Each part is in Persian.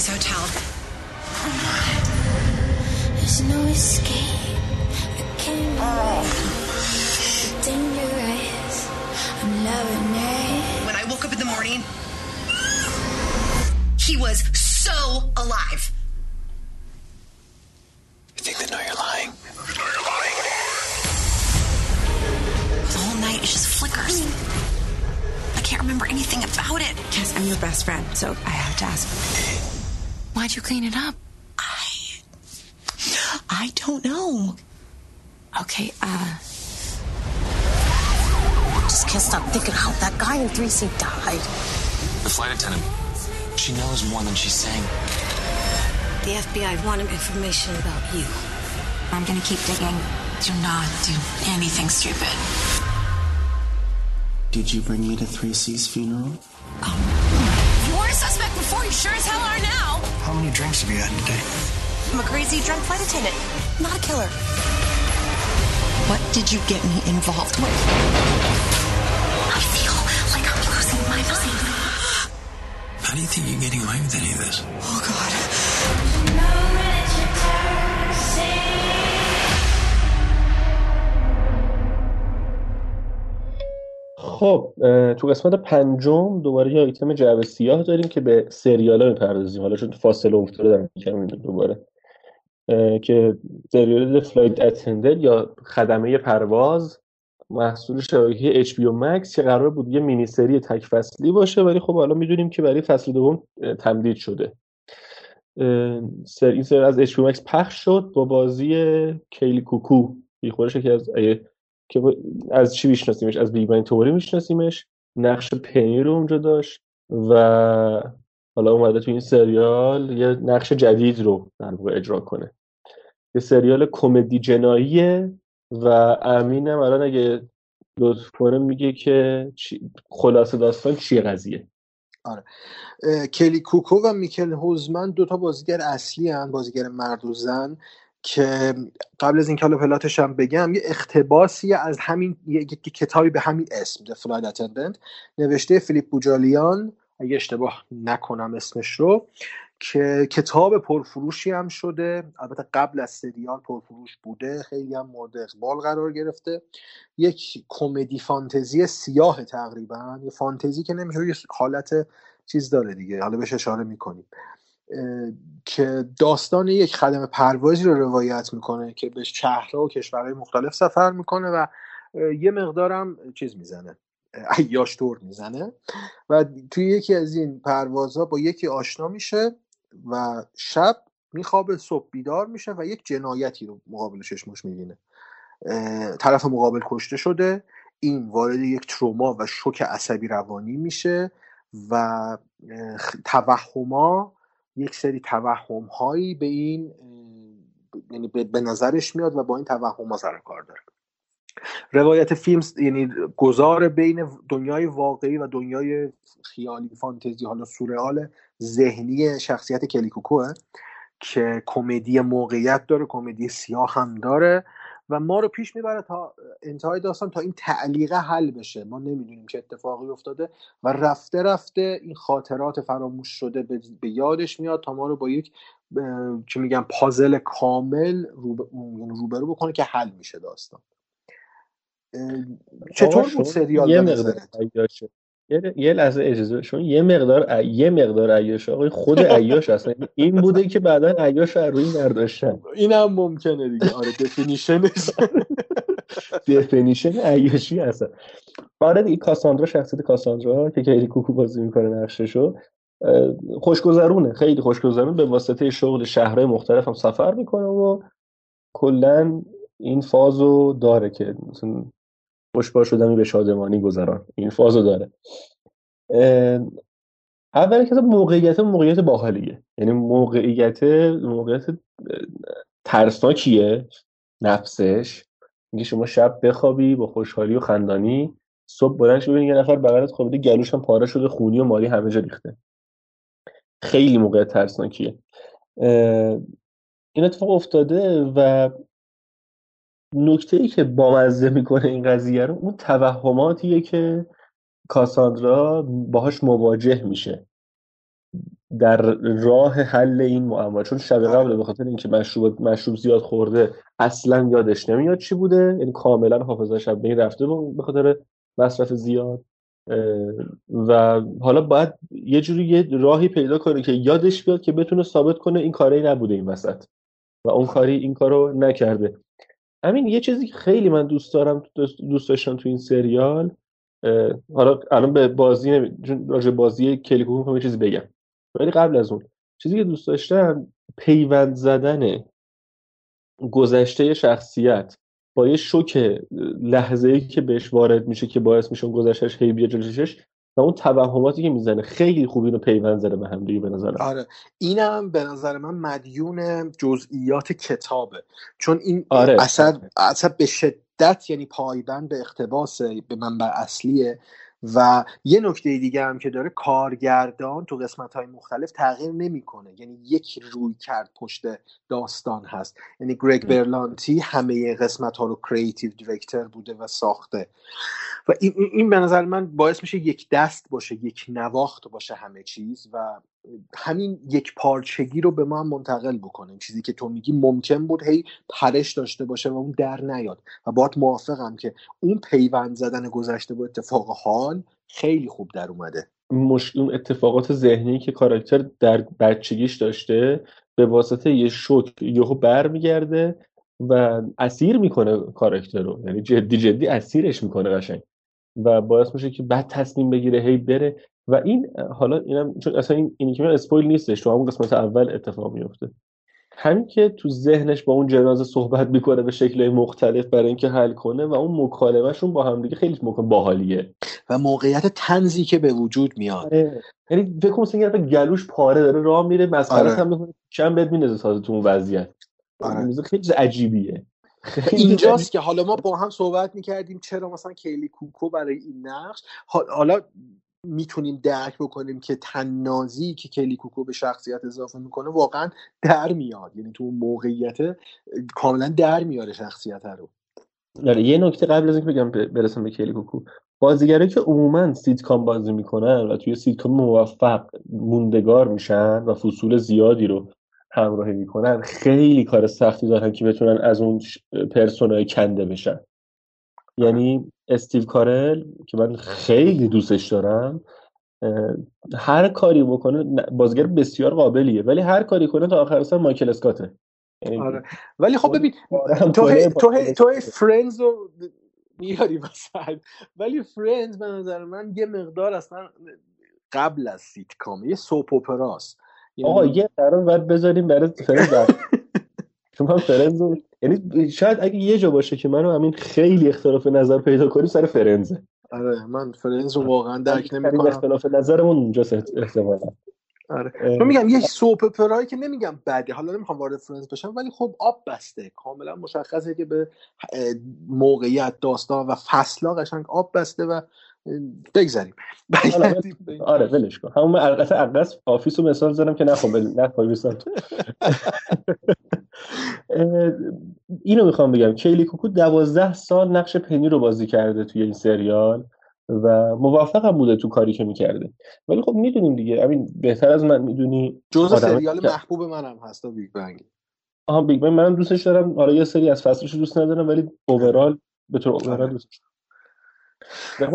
his hotel. There's no escape. I can't oh. dangerous. I'm loving it. When I woke up in the morning, he was so alive. I think they know you're lying. They know you're lying. The whole night it just flickers. I can't remember anything about it. Yes, I'm your best friend, so I have to ask. Why'd you clean it up? I I don't know. Okay, uh just can't stop thinking how that guy in 3C died. The flight attendant, she knows more than she's saying. The FBI wanted information about you. I'm gonna keep digging. Do not do anything stupid. Did you bring me to 3C's funeral? Um, you weren't a suspect before, you sure as hell are now. How many drinks have you had today? I'm a crazy drunk flight attendant, not a killer. What did you get me involved with? I feel like I'm losing my mind. How do you think you're getting away with any of this? Oh, God. خب تو قسمت پنجم دوباره یه آیتم جعبه سیاه داریم که به سریال ها می‌پردازیم. حالا چون فاصله افتاده دارم می‌کنم دوباره. که سریال Flight Attendant یا خدمه پرواز محصول شبکه HBO Max که قرار بود یه مینی سری تک فصلی باشه ولی خب حالا می‌دونیم که برای فصل دوم تمدید شده. سر این سری از HBO Max پخش شد با بازی کیلی کوکو. خودش که از که از چی میشناسیمش؟ از Big Theory میشناسیمش. نقش پنی رو اونجا داشت و حالا اومده تو این سریال یه نقش جدید رو در واقع اجرا کنه. یه سریال کمدی جناییه و امینم الان اگه لطف کنه میگه که خلاصه داستان چیه قضیه. آره. کیلی کوکو و میکل هویسمن دوتا بازیگر اصلی هن بازیگر مرد و زن. که قبل از این حالا پلاتش هم بگم یه اختباسی از همین یه کتابی به همین اسم The Flight Attendant نوشته فیلیپ بوجالیان اگه اشتباه نکنم اسمش رو که کتاب پرفروشی هم شده. البته قبل از سریال پرفروش بوده خیلی هم مورد اقبال قرار گرفته. یک کمدی فانتزی سیاه تقریبا یه فانتزی که نمیشه یه حالت چیز داره دیگه. حالا بهش اشاره می‌کنیم. که داستان یک خدم پروازی رو روایت می‌کنه که به شهرها و کشورهای مختلف سفر می‌کنه و یه مقدارم چیز می‌زنه عیاش طور می‌زنه و توی یکی از این پروازها با یکی آشنا میشه و شب میخوابه صبح بیدار میشه و یک جنایتی رو مقابل چشمش می‌بینه. طرف مقابل کشته شده این وارد یک تروما و شوک عصبی روانی میشه و توهما یک سری توهم هایی به این یعنی به نظرش میاد و با این توهم ها سر کار داره. روایت فیلم یعنی گذار بین دنیای واقعی و دنیای خیالی فانتزی حالا سورئال ذهنی شخصیت کلیکوکوه که کمدی موقعیت داره کمدی سیاه هم داره. و ما رو پیش می‌بره تا انتهای داستان تا این تعلیقه حل بشه. ما نمی‌دونیم چه اتفاقی افتاده و رفته رفته این خاطرات فراموش شده به یادش میاد تا ما رو با یک چه میگم پازل کامل یعنی روبرو بکنه که حل میشه داستان. چطور بود سریال یه مقدار یه لحظه اجازه شما یه مقدار یه مقدار عیاش آقای خود عیاش اصلا این بوده که بعدا عیاش رو روی برداشتن. این هم ممکنه دیگه. آره دفینیشنش دفینیشن عیاشی هستن آره دیگه کاساندرا شخصیت کاساندرا که کیری کوکو بازی می‌کنه نقششو. خوشگذرونه. خیلی خوشگذرون. به واسطه شغل شهرهای مختلف هم سفر می‌کنه و کلا این فازو داره که مثلا خوشبار شدمی به شادمانی گذران. این فازو داره. اولی که موقعیت موقعیت باحالیه. یعنی موقعیت موقعیت ترسناکیه نفسش. میگه شما شب بخوابی با خوشحالی و خندانی صبح بلند شو یه نفر بغلت خوابیده گلوش هم پاره شده خونی و مالی همه جا ریخته. خیلی موقع ترسناکیه. این اتفاق افتاده و نکته ای که بامزه می‌کنه این قضیه رو اون توهماتیه که کاساندرا باهاش مواجه میشه. در راه حل این معما چون شب قبل به خاطر اینکه مشروب مشروب زیاد خورده اصلا یادش نمیاد چی بوده. یعنی کاملا حافظه شب این رفته به خاطر مصرف زیاد. و حالا باید یه جوری یه راهی پیدا کنه که یادش بیاد که بتونه ثابت کنه این کاری نبوده این وسط. و اون کاری این کارو نکرده. همین یه چیزی که خیلی من دوست دارم دوست داشتم تو این سریال حالا الان به بازی نمی... راجع بازی کلیکو می‌خوام یه چیزی بگم. ولی قبل از اون چیزی که دوست داشتم پیوند زدن گذشته شخصیت با یه شوک لحظه ای که بهش وارد میشه که باعث میشه اون گذشتش هی بیا جلوشش و اون توهماتی که می‌زنه خیلی خوب اینو پیوند زده به هم دیگه به نظرم. آره. اینم به نظر من مدیون جزئیات کتابه. چون این آره. اثر اثر به شدت یعنی پایبند به اقتباس به منبع اصلیه. و یه نکته دیگه هم که داره کارگردان تو قسمت های مختلف تغییر نمی‌کنه. یعنی یک روی کرد پشت داستان هست. یعنی گرگ برلانتی همه قسمت ها رو کریتیو دیرکتر بوده و ساخته. و این, این به نظر من باعث میشه یک دست باشه یک نواخت باشه همه چیز و همین یک پارچگی رو به ما هم منتقل بکنه. چیزی که تو میگی ممکن بود هی پرش داشته باشه و اون در نیاد. و باید موافقم که اون پیوند زدن گذشته با اتفاق حال خیلی خوب در اومده. مشکل اتفاقات ذهنی که کاراکتر در بچگیش داشته به واسطه یه شوک یهو برمیگرده و اسیر می‌کنه کاراکتر رو. یعنی جدی جدی اسیرش می‌کنه قشنگ. و باعث میشه که بعد تصمیم بگیره هی بره و این حالا اینم چون اصلا این اینی که اسپویل نیستش تو همون قسمت اول اتفاق میفته. همین که تو ذهنش با اون جنازه صحبت می‌کنه به شکل مختلف برای اینکه حل کنه و اون مکالمهشون با هم دیگه خیلی مکالمه باحالیه. و موقعیت تنزی که به وجود میاد. آره. یعنی فکر کنم گلوش پاره داره راه میره مسخره آره. هم می‌کنه چند بد مینزه تازه تو اون وضعیت. آره. خیلی عجیبیه. اینجاست که حالا ما با هم صحبت می‌کردیم چرا مثلا کیلی کوکو برای این نقش. حالا می‌تونیم درک بکنیم که تنازی که کلی کوکو به شخصیت اضافه می‌کنه واقعا در میاد. یعنی تو موقعیت کاملا در میاره شخصیت رو. آره یه نکته قبل از اینکه بگم برسم به کیلی کوکو. بازیگرایی که عموما سیتکام بازی می‌کنن و توی سیتکام موفق موندگار میشن و فصول زیادی رو همراهی می‌کنن خیلی کار سختی دارن که بتونن از اون persona ی کنده بشن. یعنی استیو کرل که من خیلی دوستش دارم هر کاری بکنه بازیگر بسیار قابلیه ولی هر کاری کنه تا آخر سر مایکل اسکاته. یعنی آره. ولی خب ببین تو تو تو Friends رو میاری مثلا ولی Friends به نظر من یه مقدار اصلا قبل از سیتکام یه soap opera ست آقا یه قرار باید بذاریم برای Friends چون من فرندز یعنی شاید اگه یه جا باشه که من و امین خیلی اختلاف نظر پیدا کنیم سر Friends ه. آره من Friends رو واقعا درک نمی‌کنم. اختلاف نظرمون اونجاست احتمالا. آره. من میگم یه soap opera یی که نمیگم بده. حالا نمی‌خوام وارد Friends بشم ولی خب آب بسته. کاملا مشخصه که به موقعیت داستان و فصلا قشنگ آب بسته و بگذاریم آره ولش کن. همون اصلا The Office رو مثال زدم که نخوام نخوام اینو می‌خوام بگم. کیلی کوکو دوازده سال نقش پنی رو بازی کرده توی این سریال و موفق هم بوده تو کاری که می‌کرده. ولی خب می‌دونیم دیگه. امین بهتر از من می‌دونی جزء سریال محبوب منم هست Big Bang. آها Big Bang منم دوستش دارم. حالا یه سری از فصلش دوست ندارم ولی اوورال به طور اوورال آره. دوستش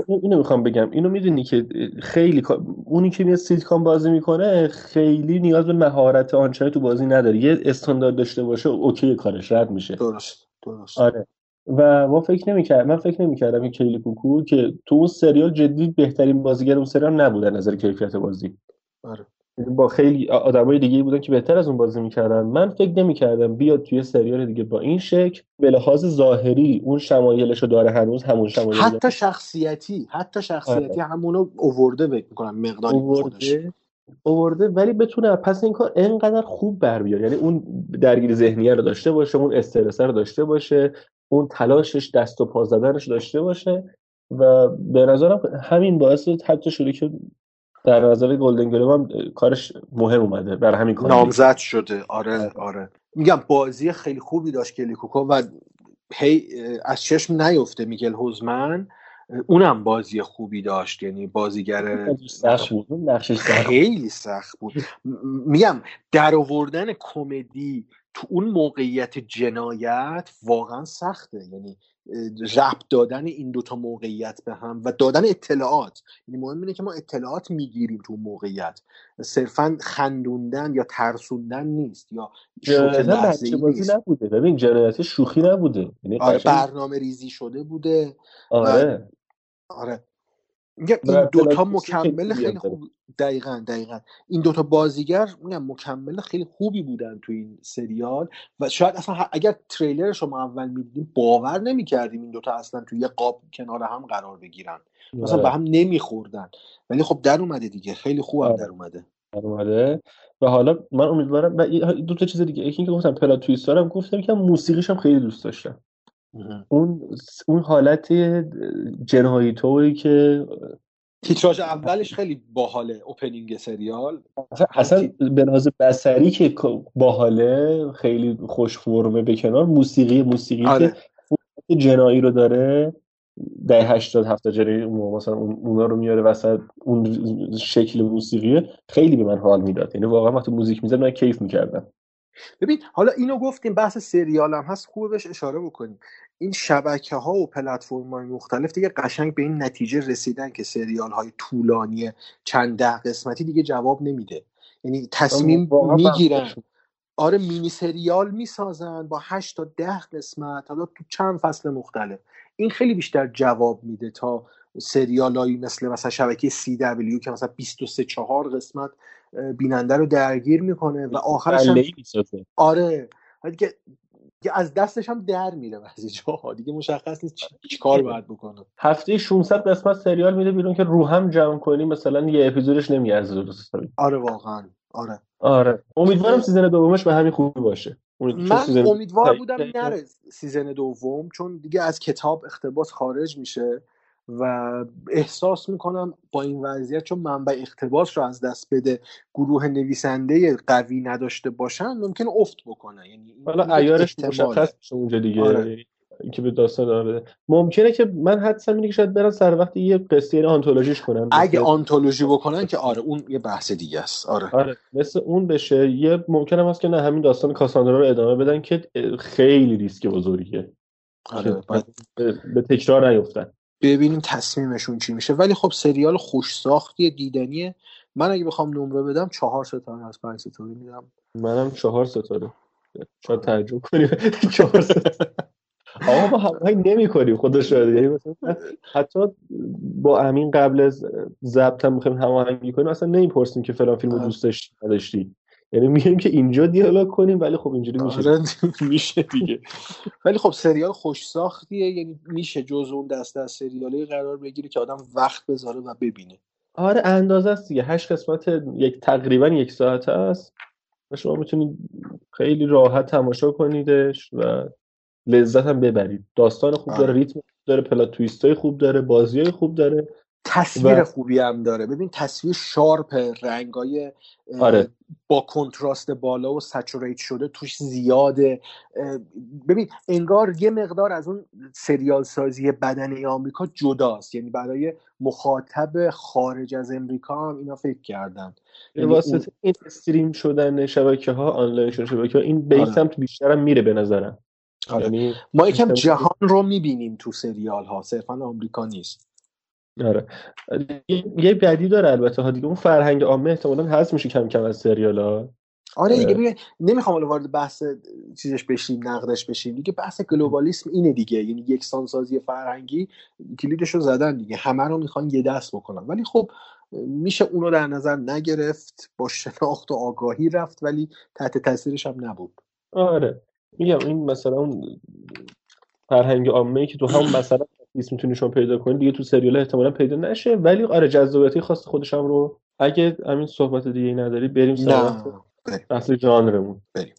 اینو می‌خوام بگم. اینو می‌دونی که خیلی اونی که میاد سیتکام بازی می‌کنه خیلی نیاز به مهارت آنچنانی تو بازی نداره. یه استاندارد داشته باشه OK کارش رد میشه. درست درست. آره. و ما فکر نمی‌کردم من فکر نمی‌کردم این کیلی کوکو که تو اون سریال جدی بهترین بازیگر اون سریال نبود نظر کیفیت بازی. آره. با خیلی آدمای دیگه بودن که بهتر از اون بازی می‌کردن. من فکر نمی‌کردم بیاد توی سریال دیگه با این شکل به لحاظ ظاهری اون شمایلش رو داره هنوز همون شمایل حتی شخصیتی حتی شخصیتی آره. همونو اوورده فکر می‌کنم مقداری خودش. اوورده ولی بتونه پس این کار انقدر خوب بر بیاد. یعنی اون درگیر ذهنیه رو داشته باشه اون استرس رو داشته باشه اون تلاشش دست و پا زدنش داشته باشه و به نظرم همین باعث حتی شده که در نظر گلدن گلوب هم کارش مهم اومده برای همین کار. نامزد شده. آره آره. میگم بازی خیلی خوبی داشت کلی کوکو و هی از چشم نیفته میگل هوزمن. اونم بازی خوبی داشت. یعنی بازیگر سخت بود. خیلی سخت بود. میگم در آوردن کمدی تو اون موقعیت جنایت واقعا سخته. یعنی ربط دادن این دوتا موقعیت به هم و دادن اطلاعات. یعنی مهم اینه که ما اطلاعات می‌گیریم تو موقعیت. صرفا خندوندن یا ترسوندن نیست یا ای بازی نبوده. ببین جنایت شوخی نبوده. یعنی آره برنامه ریزی شده بوده آره. آره. میگم این دوتا مکمل هم خیلی خوب دقیقا دقیقا. این دوتا بازیگر میگم مکمل خیلی خوبی بودن تو این سریال و شاید اصلا اگر تریلر شما اول می‌دیدیم باور نمی‌کردیم این دوتا اصلا توی یه قاب کنار هم قرار بگیرن. مثلا به آره هم نمیخوردن. ولی خب در اومده دیگه. خیلی خوبم آره. در اومده. در اومده. و حالا من امیدوارم و دو تا چیز دیگه. یکی اینکه گفتم پلات تویست هم گفتم که موسیقیش هم خیلی دوست داشتم. اون اون حالت جنهایی طوری که تیتراژ اولش خیلی باحاله اوپنینگ سریال. اصلا. به لحاظ بصری که باحاله خیلی خوش فرمه به کنار موسیقی موسیقی که آره. اون جنایی رو داره ده 80 70 جنایی اون مثلا اون- اونا رو میاره وسط اون شکل موسیقی خیلی به من حال می‌داد. یعنی واقعا وقتی موزیک می‌زد من کیف می‌کردم. ببین حالا اینو گفتیم بحث سریال هم هست خوبه بهش اشاره بکنیم. این شبکه ها و پلتفرم های مختلف دیگه قشنگ به این نتیجه رسیدن که سریال های طولانی چند ده قسمتی دیگه جواب نمیده. یعنی تصمیم می‌گیرن. آره مینی سریال می‌سازن با 8 تا ده قسمت حالا تو چند فصل مختلف. این خیلی بیشتر جواب میده تا سریالایی مثل مثلا شبکه سی دبلیو که مثلا 23 4 قسمت بیننده رو درگیر می‌کنه و آخرش هم آره. دیگه از دستش هم در میره بعضی جاها دیگه مشخص نیست چی, کار باید بکنه. هفته 600 قسمت سریال میده بیرون که رو هم جمع کنی مثلا یه اپیزودش نمیارزه درست آره واقعا. آره. آره. امیدوارم season دومش به همین خوبی باشه. من season امیدوار بودم. نره season دوم چون دیگه از کتاب اقتباس خارج میشه. و احساس می‌کنم با این وضعیت چون منبع اقتباس رو از دست بده گروه نویسنده قوی نداشته باشن ممکن افت بکنه یعنی حالا احتماله مشخص اونجا دیگه آره. اینکه به داستان بده ممکنه که من حدسم اینه که شاید برن سر وقت یه قصه آنتولوژیش کنن اگه آنتولوژی بکنن که آره اون یه بحث دیگه است. آره. آره مثل اون بشه. یه ممکن هم هست که نه همین داستان کاساندرا رو ادامه بدن که خیلی ریسک بزرگیه. آره که باید. به تکرار نیفتن. ببینیم تصمیمشون چی میشه. ولی خب سریال خوش ساختی دیدنیه. من اگه بخوام نمره بدم چهار ستاره از پنج ستاره میدم. منم چهار ستاره. آره. تعجب کنیم چهار ستاره آقا ما هماهنگ نمی کنیم شاهده. یعنی حتی با امین قبل از ضبط هم می‌خوایم هماهنگی کنیم اصلا نمی‌پرسیم که فلان فیلمو. دوست داشتی نداشتی. یعنی میگیم که اینجا دیالوگ کنیم ولی خب اینجوری میشه. آره میشه دیگه. ولی خب سریال خوش ساختیه یعنی میشه جز اون دسته از سریالی قرار بگیره که آدم وقت بذاره و ببینه. آره اندازه است دیگه. هشت قسمت یک تقریبا یک ساعت است. و شما می‌تونید خیلی راحت تماشا کنیدش و لذت هم ببرید. داستان خوب داره آره. ریتم داره پلات تویست های خوب داره بازی های خوب داره. تصویر و خوبی هم داره. ببین تصویر شارپ رنگای آره. با کنتراست بالا و سچوریت شده توش زیاده. ببین انگار یه مقدار از اون سریال سازی بدنه آمریکا جداست. یعنی برای مخاطب خارج از امریکا هم اینا فکر کردن. یعنی اون واسطه این استریم شدن شبکه ها آنلاین شدن شبکه ها این به این آره سمت بیشتر هم میره به نظرم. آره. یعنی ما یکم جهان رو می‌بینیم تو سریال ها صرفا آمریکا نیست. آره. یه بدی داره البته ها دیگه. اون فرهنگ عامه احتمالاً حذف میشه کم کم از سریال ها. آره دیگه ببین نمی‌خوام حالا وارد بحث چیزش بشیم نقدش بشیم. دیگه بحث گلوبالیسم اینه دیگه. یعنی یکسانسازی فرهنگی کلیدشو زدن دیگه. همه رو می‌خوان یه دست بکنن. ولی خب میشه اونو در نظر نگرفت با شناخت و آگاهی رفت ولی تحت تاثیرش هم نبود. آره. میگم این مثلا اون فرهنگ عامه که تو همون مثلا نیست می‌تونی شما پیدا کنی. دیگه تو سریال احتمالاً پیدا نشه. ولی آره جذابیتی خاص خودش هم رو اگه همین صحبت دیگه ای نداری بریم سراغ بحث ژانرمون بریم.